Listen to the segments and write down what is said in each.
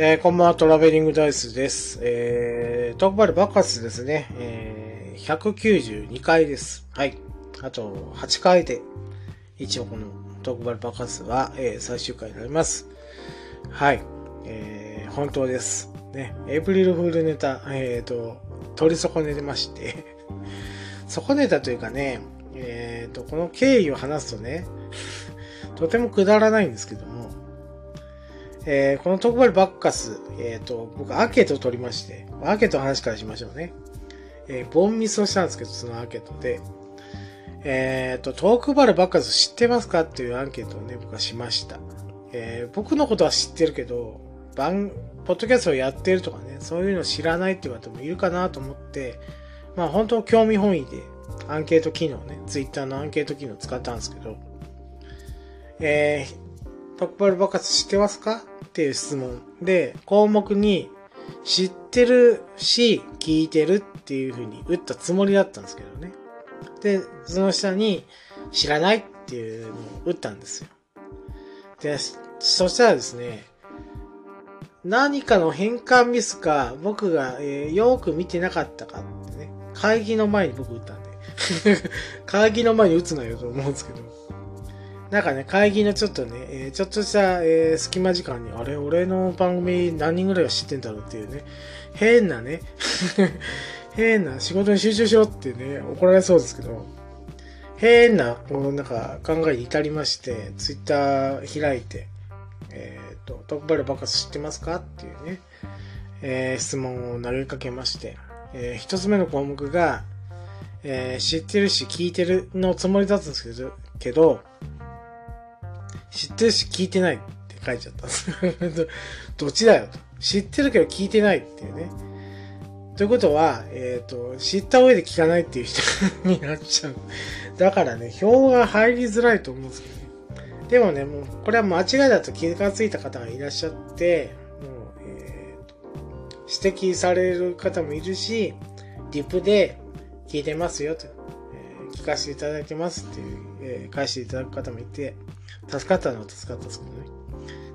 えー、こんばんは、トラベリングダイスです。えー、トークバルバカスですね。えー、192回です。はい。あと、8回で、一応このトークバルバカスは、えー、最終回になります。はい。えー、本当です。ね。エイプリルフールネタ、えっ、ー、と、取り損ねてまして 損ねたというかね、えっ、ー、と、この経緯を話すとね、とてもくだらないんですけども、えー、このトークバルバッカス、えっ、ー、と、僕、アーケートを取りまして、アーケートの話からしましょうね。えー、ボンミスをしたんですけど、そのアーケートで、えっ、ー、と、トークバルバッカス知ってますかっていうアンケートをね、僕はしました。えー、僕のことは知ってるけど、番、ポッドキャストをやってるとかね、そういうの知らないっていう方もいるかなと思って、まあ本当興味本位でアンケート機能ね、ツイッターのアンケート機能使ったんですけど、えー、トークバルバッカス知ってますかっていう質問で、項目に知ってるし、聞いてるっていう風に打ったつもりだったんですけどね。で、その下に知らないっていうのを打ったんですよ。で、そしたらですね、何かの変換ミスか、僕が、えー、よく見てなかったかってね、会議の前に僕打ったんで 会議の前に打つなよと思うんですけど、なんかね、会議のちょっとね、えー、ちょっとした、えー、隙間時間に、あれ、俺の番組何人ぐらいは知ってんだろうっていうね、変なね、変な仕事に集中しろってね、怒られそうですけど、変な、このなんか考えに至りまして、ツイッター開いて、えっ、ー、と、トップバルバカス知ってますかっていうね、えー、質問を投げかけまして、えー、一つ目の項目が、えー、知ってるし聞いてるのつもりだったんですけど、けど、知ってるし聞いてないって書いちゃったんですどっちだよと。知ってるけど聞いてないっていうね。ということは、えっ、ー、と、知った上で聞かないっていう人になっちゃう。だからね、票が入りづらいと思うんですけどね。でもね、もう、これは間違いだと気がついた方がいらっしゃって、もう、えー、と指摘される方もいるし、リプで聞いてますよと、えー、聞かせていただいてますっていう、えー、返していただく方もいて、助かったのは助かったんですけどね。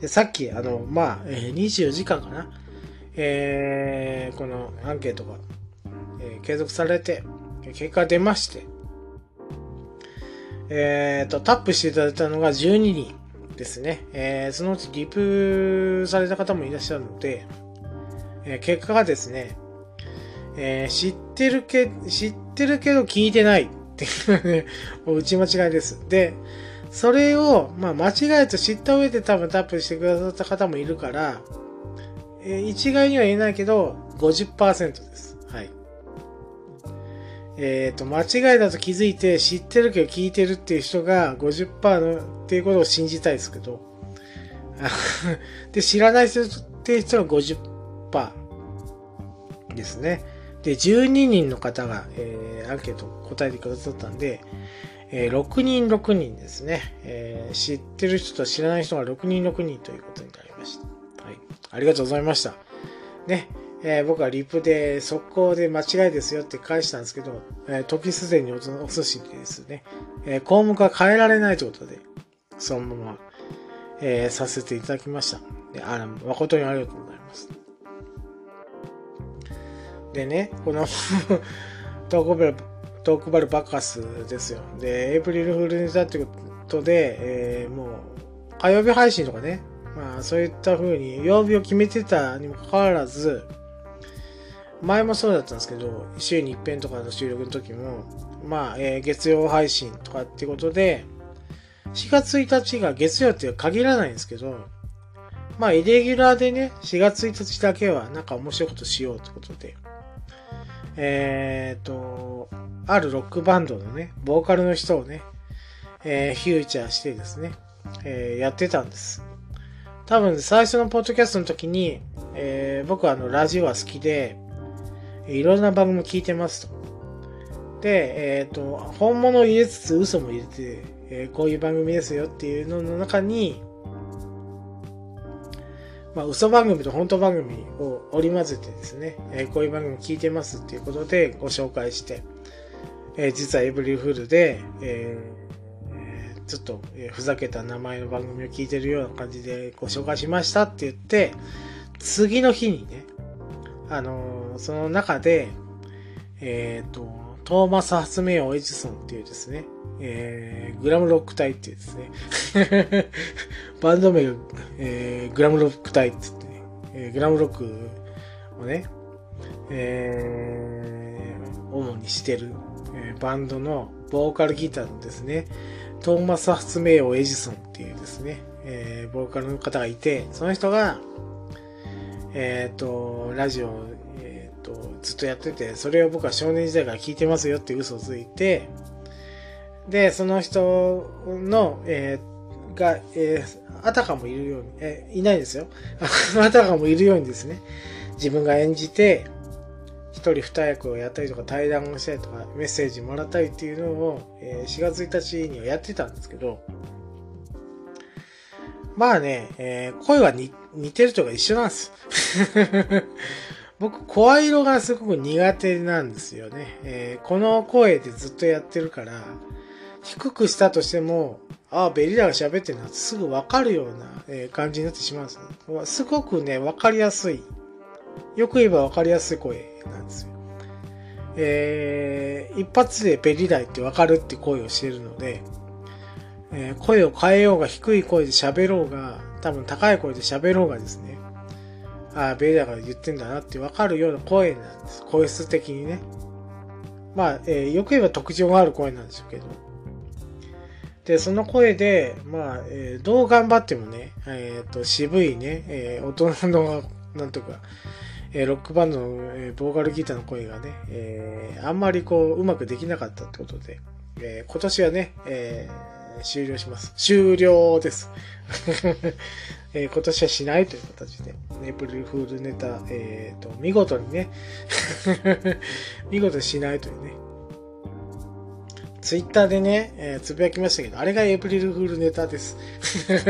で、さっき、あの、まあ、えー、24時間かな。えー、このアンケートが、えー、継続されて、結果出まして、えっ、ー、と、タップしていただいたのが12人ですね。えー、そのうちリプされた方もいらっしゃるので、えー、結果がですね、えー、知ってるけ、知ってるけど聞いてないっていうね、打ち間違いです。で、それを、まあ、間違えと知った上で多分タップしてくださった方もいるから、えー、一概には言えないけど、50%です。はい。えっ、ー、と、間違いだと気づいて知ってるけど聞いてるっていう人が50%のっていうことを信じたいですけど、で、知らない人っていう人が50%ですね。で、12人の方が、えー、アンケート答えてくださったんで、えー、6人6人ですね、えー、知ってる人と知らない人が6人6人ということになりました。はい。ありがとうございました。ね。えー、僕はリプで速攻で間違いですよって返したんですけど、えー、時すでにお寿司ですね、えー、項目は変えられないということで、そのまま、えー、させていただきました。で、あの、誠にありがとうございます。でね、この トークバル、トークバルバカスですよ。で、エイプリルフールネタってことで、えー、もう、火曜日配信とかね、まあそういった風に曜日を決めてたにもかかわらず、前もそうだったんですけど、週に一遍とかの収録の時も、まあ、えー、月曜配信とかってことで、4月1日が月曜っていう限らないんですけど、まあ、イレギュラーでね、4月1日だけはなんか面白いことしようってことで、えっ、ー、と、あるロックバンドのね、ボーカルの人をね、えー、フューチャーしてですね、えー、やってたんです。多分最初のポッドキャストの時に、えー、僕はあのラジオは好きで、いろんな番組聞いてますと。で、えっ、ー、と、本物を入れつつ嘘も入れて、えー、こういう番組ですよっていうのの中に、まあ、嘘番組と本当番組を織り交ぜてですね、えー、こういう番組聞いてますっていうことでご紹介して、えー、実はエブリフールで、えー、ちょっと、ふざけた名前の番組を聞いてるような感じでご紹介しましたって言って、次の日にね、あのー、その中で、えっ、と、トーマス発明王エジソンっていうですね、えー、グラムロック隊っていうですね、バンド名が、えー、グラムロック隊って言ってね、えー、グラムロックをね、えー、主にしてる、えー、バンドのボーカルギターのですね、トーマス発明王エジソンっていうですね、えー、ボーカルの方がいて、その人が、えっ、ー、と、ラジオ、ずっとやってて、それを僕は少年時代から聞いてますよって嘘をついて、で、その人の、えー、が、えー、あたかもいるように、えー、いないですよ。あたかもいるようにですね、自分が演じて、一人二役をやったりとか対談をしたりとかメッセージもらったりっていうのを、えー、4月1日にはやってたんですけど、まあね、えー、声は似てるとか一緒なんです。僕、声色がすごく苦手なんですよね。えー、この声でずっとやってるから、低くしたとしても、ああ、ベリラが喋ってるなってすぐわかるような、え感じになってしまうんですね。すごくね、わかりやすい。よく言えばわかりやすい声なんですよ。えー、一発でベリライってわかるって声をしてるので、えー、声を変えようが低い声で喋ろうが、多分高い声で喋ろうがですね、ああ、ベイダーが言ってんだなってわかるような声なんです。声質的にね。まあ、えー、よく言えば特徴がある声なんでしょうけど。で、その声で、まあ、えー、どう頑張ってもね、えっ、ー、と、渋いね、えー、大人の、なんとか、えー、ロックバンドの、えー、ボーカルギターの声がね、えー、あんまりこう、うまくできなかったってことで、えー、今年はね、えー、終了します。終了です。えー、今年はしないという形で、エイプリルフールネタ、えっ、ー、と、見事にね 見事にしないというね。ツイッターでね、えー、つぶやきましたけど、あれがエイプリルフールネタです。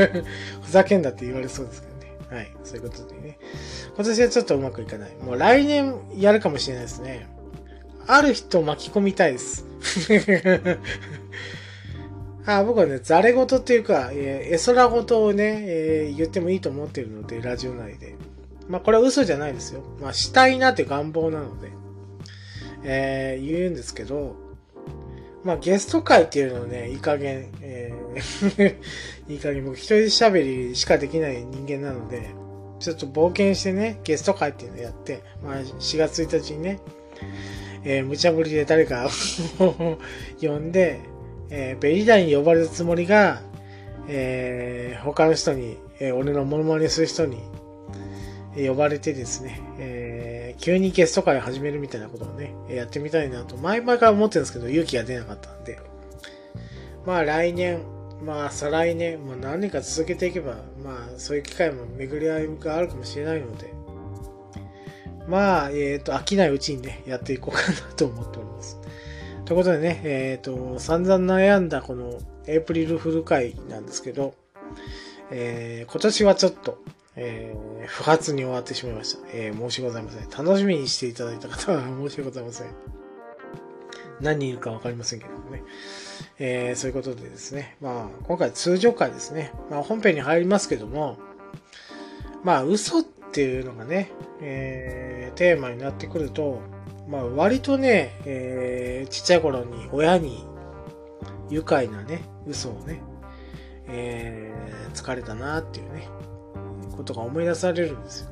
ふざけんなって言われそうですけどね。はい。そういうことでね。今年はちょっとうまくいかない。もう来年やるかもしれないですね。ある人を巻き込みたいです。あ僕はね、ザレ事っていうか、えー、絵空事をね、えー、言ってもいいと思ってるので、ラジオ内で。まあ、これは嘘じゃないですよ。まあ、したいなって願望なので、えー、言うんですけど、まあ、ゲスト会っていうのね、いい加減、えー いい加減僕一人喋りしかできない人間なので、ちょっと冒険してね、ゲスト会っていうのをやって、まあ、4月1日にね、えー、無茶ぶりで誰かを 呼んで、えー、ベリーダイに呼ばれたつもりが、えー、他の人に、えー、俺のモノマネする人に、呼ばれてですね、えー、急にゲスト会を始めるみたいなことをね、やってみたいなと、前々から思ってるんですけど、勇気が出なかったんで、まあ来年、まあ再来年、まあ何年か続けていけば、まあそういう機会も巡り合いがあるかもしれないので、まあ、えっ、ー、と、飽きないうちにね、やっていこうかなと思っております。ということでね、えっ、ー、と、散々悩んだこのエイプリルフル会なんですけど、えー、今年はちょっと、えー、不発に終わってしまいました。えー、申し訳ございません。楽しみにしていただいた方は申し訳ございません。何人いるかわかりませんけどもね。えー、そういうことでですね。まあ、今回通常回ですね。まあ、本編に入りますけども、まあ、嘘っていうのがね、えー、テーマになってくると、まあ割とね、えー、ちっちゃい頃に親に愉快なね、嘘をね、えー、疲れたなっていうね、ことが思い出されるんですよ。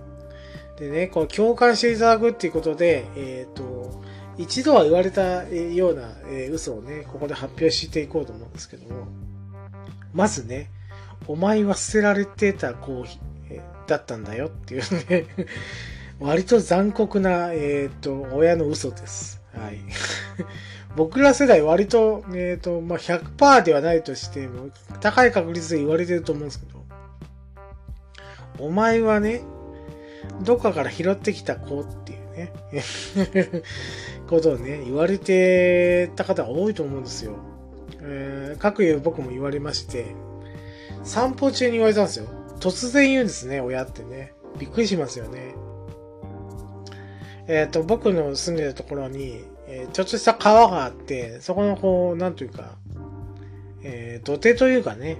でね、こう共感していただくっていうことで、えっ、ー、と、一度は言われたような、えー、嘘をね、ここで発表していこうと思うんですけども、まずね、お前は捨てられてたコーヒーだったんだよっていうね割と残酷な、えっ、ー、と、親の嘘です。はい。僕ら世代割と、えっ、ー、と、まあ、100%ではないとしても、高い確率で言われてると思うんですけど、お前はね、どっかから拾ってきた子っていうね、ことをね、言われてた方が多いと思うんですよ。えー、各有僕も言われまして、散歩中に言われたんですよ。突然言うんですね、親ってね。びっくりしますよね。えっ、ー、と、僕の住んでるところに、えー、ちょっとした川があって、そこのこう、なんというか、えー、土手というかね、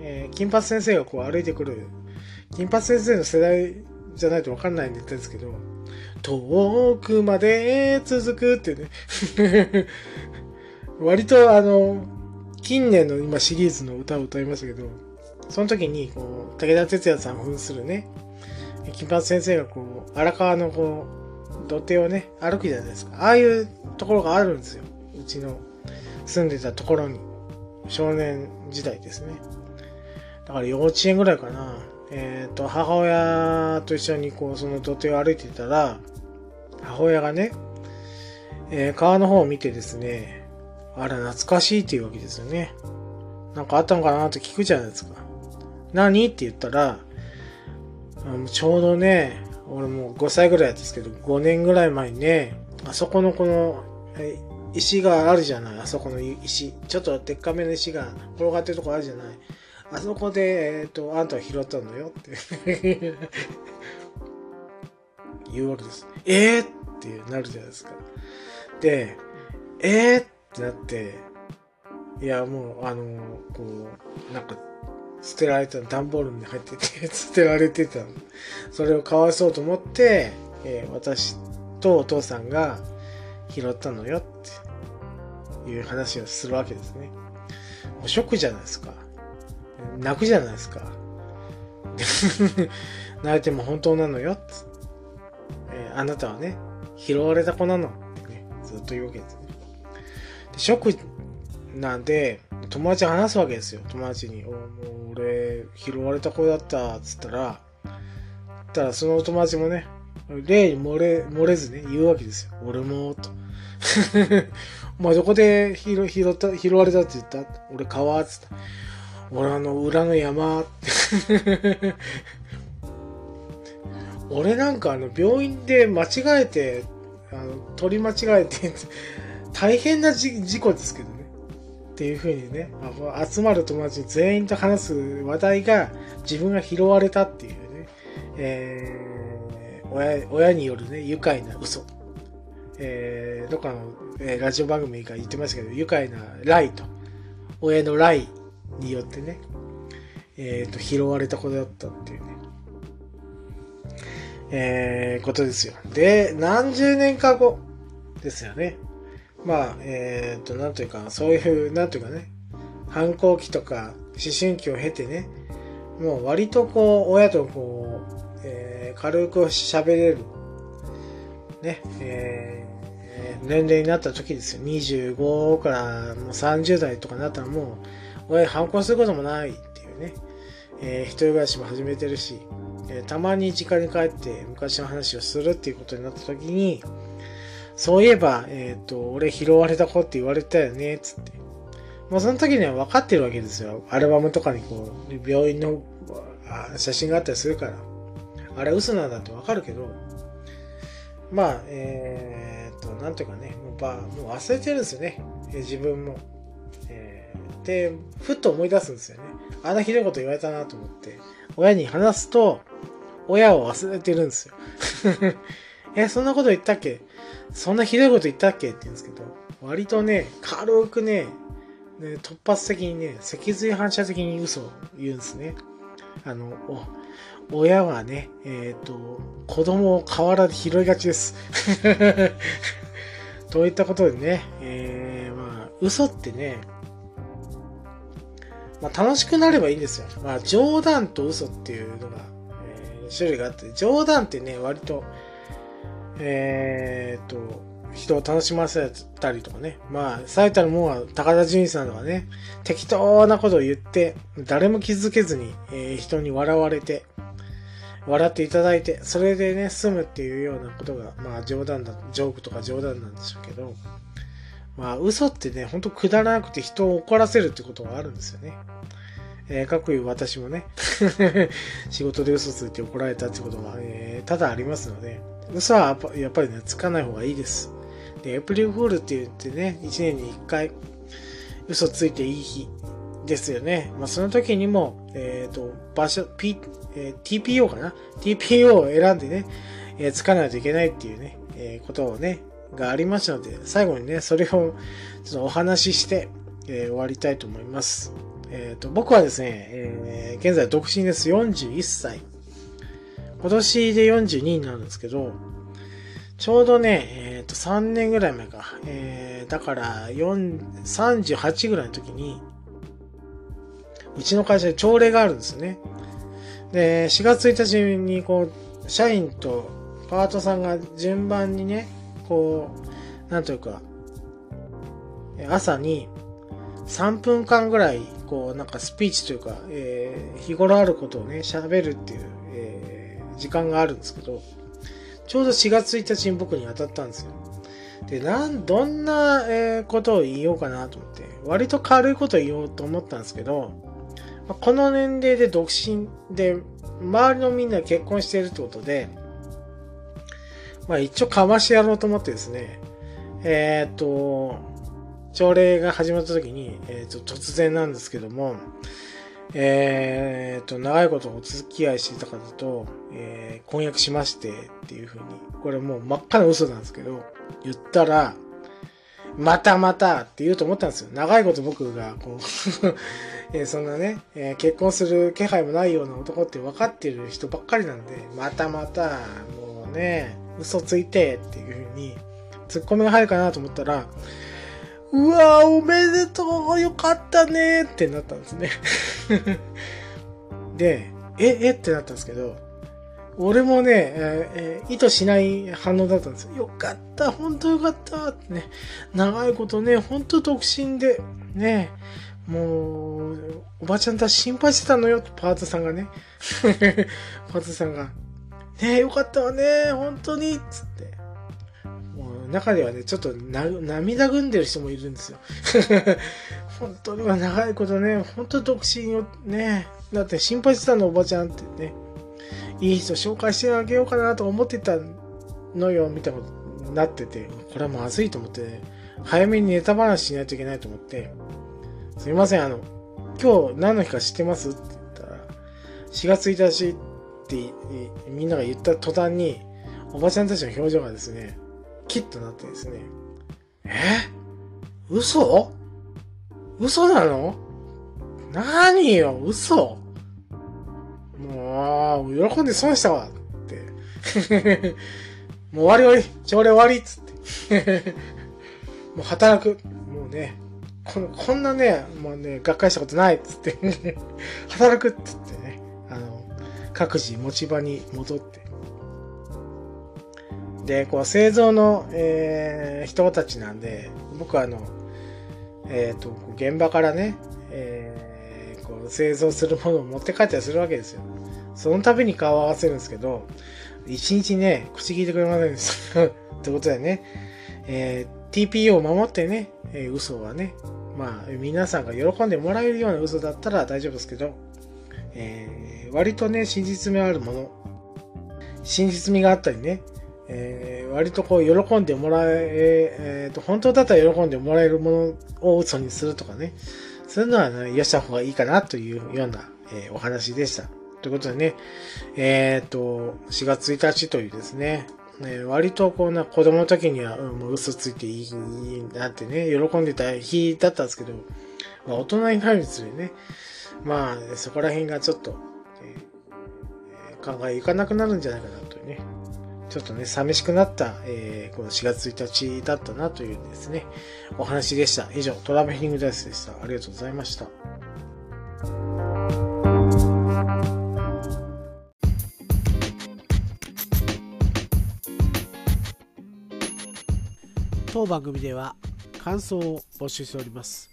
えー、金髪先生がこう歩いてくる、金髪先生の世代じゃないとわかんないんで言ったんですけど、遠くまで続くってね。割とあの、近年の今シリーズの歌を歌いましたけど、その時に、こう、武田鉄矢さん扮するね、金髪先生がこう、荒川のこう、土手をね、歩くじゃないですか。ああいうところがあるんですよ。うちの住んでたところに。少年時代ですね。だから幼稚園ぐらいかな。えっ、ー、と、母親と一緒にこう、その土手を歩いてたら、母親がね、えー、川の方を見てですね、あら、懐かしいっていうわけですよね。なんかあったのかなって聞くじゃないですか。何？って言ったら、ちょうどね、俺もう5歳ぐらいですけど、5年ぐらい前にね、あそこのこの、石があるじゃない、あそこの石。ちょっとでっかめの石が転がってるとこあるじゃない？あそこで、えっ、ー、と、あんたは拾ったのよって 言うわけです。えー、ってなるじゃないですか。で、えー、ってなって、いや、もう、あのこう、なんか、捨てられた段ボールに入ってて捨てられてたのそれをかわそうと思って、えー、私とお父さんが拾ったのよっていう話をするわけですね。もうショックじゃないですか。泣くじゃないですか。泣いても本当なのよっ、えー、あなたはね、拾われた子なのね、ずっと言うわけですね。でショックなんで、友達話すわけですよ。友達に。おもう俺、拾われた子だった、っつったら、たらその友達もね、例に漏れ、漏れずね、言うわけですよ。俺も、と。お前どこで拾拾った、拾われたって言った？俺川、つった。俺あの、裏の山、って。俺なんかあの、病院で間違えて、あの、取り間違えて大変な事故ですけどね。っていう風にね、集まる友達全員と話す話題が自分が拾われたっていうね、えー、親親によるね、愉快な嘘。えー、どっかの、えー、ラジオ番組が言ってましたけど、愉快なライと、親のライによってね、えっ、ー、と、拾われたことだったっていうね、えー、ことですよ。で、何十年か後ですよね。まあ、えっ、ー、と、なんというか、そういう、なんというかね、反抗期とか思春期を経てね、もう割とこう、親とこう、えー、軽く喋れる、ね、えー、年齢になった時ですよ。25からもう30代とかになったらもう、親反抗することもないっていうね、えー、一人暮らしも始めてるし、えー、たまに実家に帰って昔の話をするっていうことになった時に、そういえば、えっ、ー、と、俺拾われた子って言われたよね、つって。もうその時には分かってるわけですよ。アルバムとかにこう、病院の写真があったりするから。あれ嘘なんだって分かるけど、まあ、えっ、と、なんていうかね、もうもう忘れてるんですよね。自分も。えー、で、ふっと思い出すんですよね。あんなひどいこと言われたなと思って。親に話すと、親を忘れてるんですよ。え、そんなこと言ったっけ？そんなひどいこと言ったっけ？って言うんですけど、割とね、軽くね、ね突発的にね、脊髄反射的に嘘を言うんですね。あの、親はね、えっ、ー、と、子供を河原で拾いがちです。といったことでね、えー、まあ、嘘ってね、まあ、楽しくなればいいんですよ。まあ、冗談と嘘っていうのが、えー、種類があって、冗談ってね、割と、えー、っと、人を楽しませたりとかね。まあ、最たるもんは高田純次さんとかね、適当なことを言って、誰も気づけずに、えー、人に笑われて、笑っていただいて、それでね、済むっていうようなことが、まあ冗談だ、ジョークとか冗談なんでしょうけど、まあ嘘ってね、ほんとくだらなくて人を怒らせるってことがあるんですよね。えー、かっこいい私もね、仕事で嘘ついて怒られたってことが、えー、ただありますので、嘘はやっぱりね、つかない方がいいです。で、エプリルフールって言ってね、1年に1回嘘ついていい日ですよね。まあ、その時にも、えっ、ー、と、場所、P、えー、TPO かな ?TPO を選んでね、えー、つかないといけないっていうね、えー、ことをね、がありましたので、最後にね、それをちょっとお話しして、えー、終わりたいと思います。えっ、ー、と、僕はですね、えー、現在独身です。41歳。今年で42になるんですけど、ちょうどね、えっ、ー、と、3年ぐらい前か。えー、だから、4、38ぐらいの時に、うちの会社で朝礼があるんですね。で、4月1日に、こう、社員とパートさんが順番にね、こう、なんというか、朝に3分間ぐらい、こう、なんかスピーチというか、えー、日頃あることをね、喋るっていう、時間があるんですけど、ちょうど4月1日に僕に当たったんですよ。で、なん、どんな、え、ことを言おうかなと思って、割と軽いことを言おうと思ったんですけど、ま、この年齢で独身で、周りのみんな結婚してるってことで、まあ一応かましてやろうと思ってですね、えー、っと、朝礼が始まった時に、えー、と突然なんですけども、えー、と、長いことお付き合いしてた方と、えー、婚約しましてっていう風に、これもう真っ赤な嘘なんですけど、言ったら、またまたって言うと思ったんですよ。長いこと僕が、こう えー、そんなね、えー、結婚する気配もないような男って分かってる人ばっかりなんで、またまた、もうね、嘘ついてっていう風に、ツッコミが入るかなと思ったら、うわおめでとうよかったねってなったんですね で、え、えってなったんですけど、俺もね、えー、意図しない反応だったんですよ。よかった、本当よかったってね。長いことね、本当独身で、ね、もう、おばちゃんたち心配してたのよ、パートさんがね。パートさんが、ねよかったわね、本当に、つって。中ではね、ちょっと涙ぐんでる人もいるんですよ。本当には長いことね、本当独身をね、だって心配してたのおばちゃんってね、いい人紹介してあげようかなと思ってたのよ、みたいなことになってて、これはまずいと思って、ね、早めにネタ話しないといけないと思って、すいません、あの、今日何の日か知ってますって言ったら、4月1日ってみんなが言った途端に、おばちゃんたちの表情がですね、キッとなってですね、え？嘘？嘘なの？何よ、嘘？もう、喜んで損したわって。もう終わり終わり、朝礼終わりっつって。もう働く。もうね、このこんなね、もうね、学会したことないっつって。働くっつってね、あの、各自持ち場に戻って。で、こう、製造の、えー、人たちなんで、僕はあの、えっ、ー、と、現場からね、えー、こう、製造するものを持って帰ったりするわけですよ。その度に顔を合わせるんですけど、一日ね、口聞いてくれませんでした。ってことでね、えー、TPO を守ってね、えー、嘘はね、まあ、皆さんが喜んでもらえるような嘘だったら大丈夫ですけど、えー、割とね、真実味あるもの、真実味があったりね、えー、割とこう喜んでもらえ、えー、と、本当だったら喜んでもらえるものを嘘にするとかね、そういうのはね、言わした方がいいかなというような、えー、お話でした。ということでね、えっ、ー、と、4月1日というですね、えー、割とこうな子供の時には、うん、もう嘘ついていいなってね、喜んでた日だったんですけど、まあ、大人になるにつれね、まあ、そこら辺がちょっと、えー、考えいかなくなるんじゃないかなというね、ちょっとね、寂しくなった、えー、この4月1日だったなというですね、お話でした。以上、トラベリングダイスでした。ありがとうございました。当番組では感想を募集しております。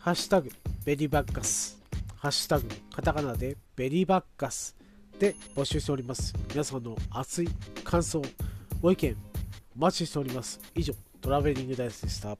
ハッシュタグ、ベリーバッカス。ハッシュタグ、カタカナでベリーバッカス。で募集しております。皆さんの熱い感想、ご意見、お待ちしております。以上、トラベリングダイスでした。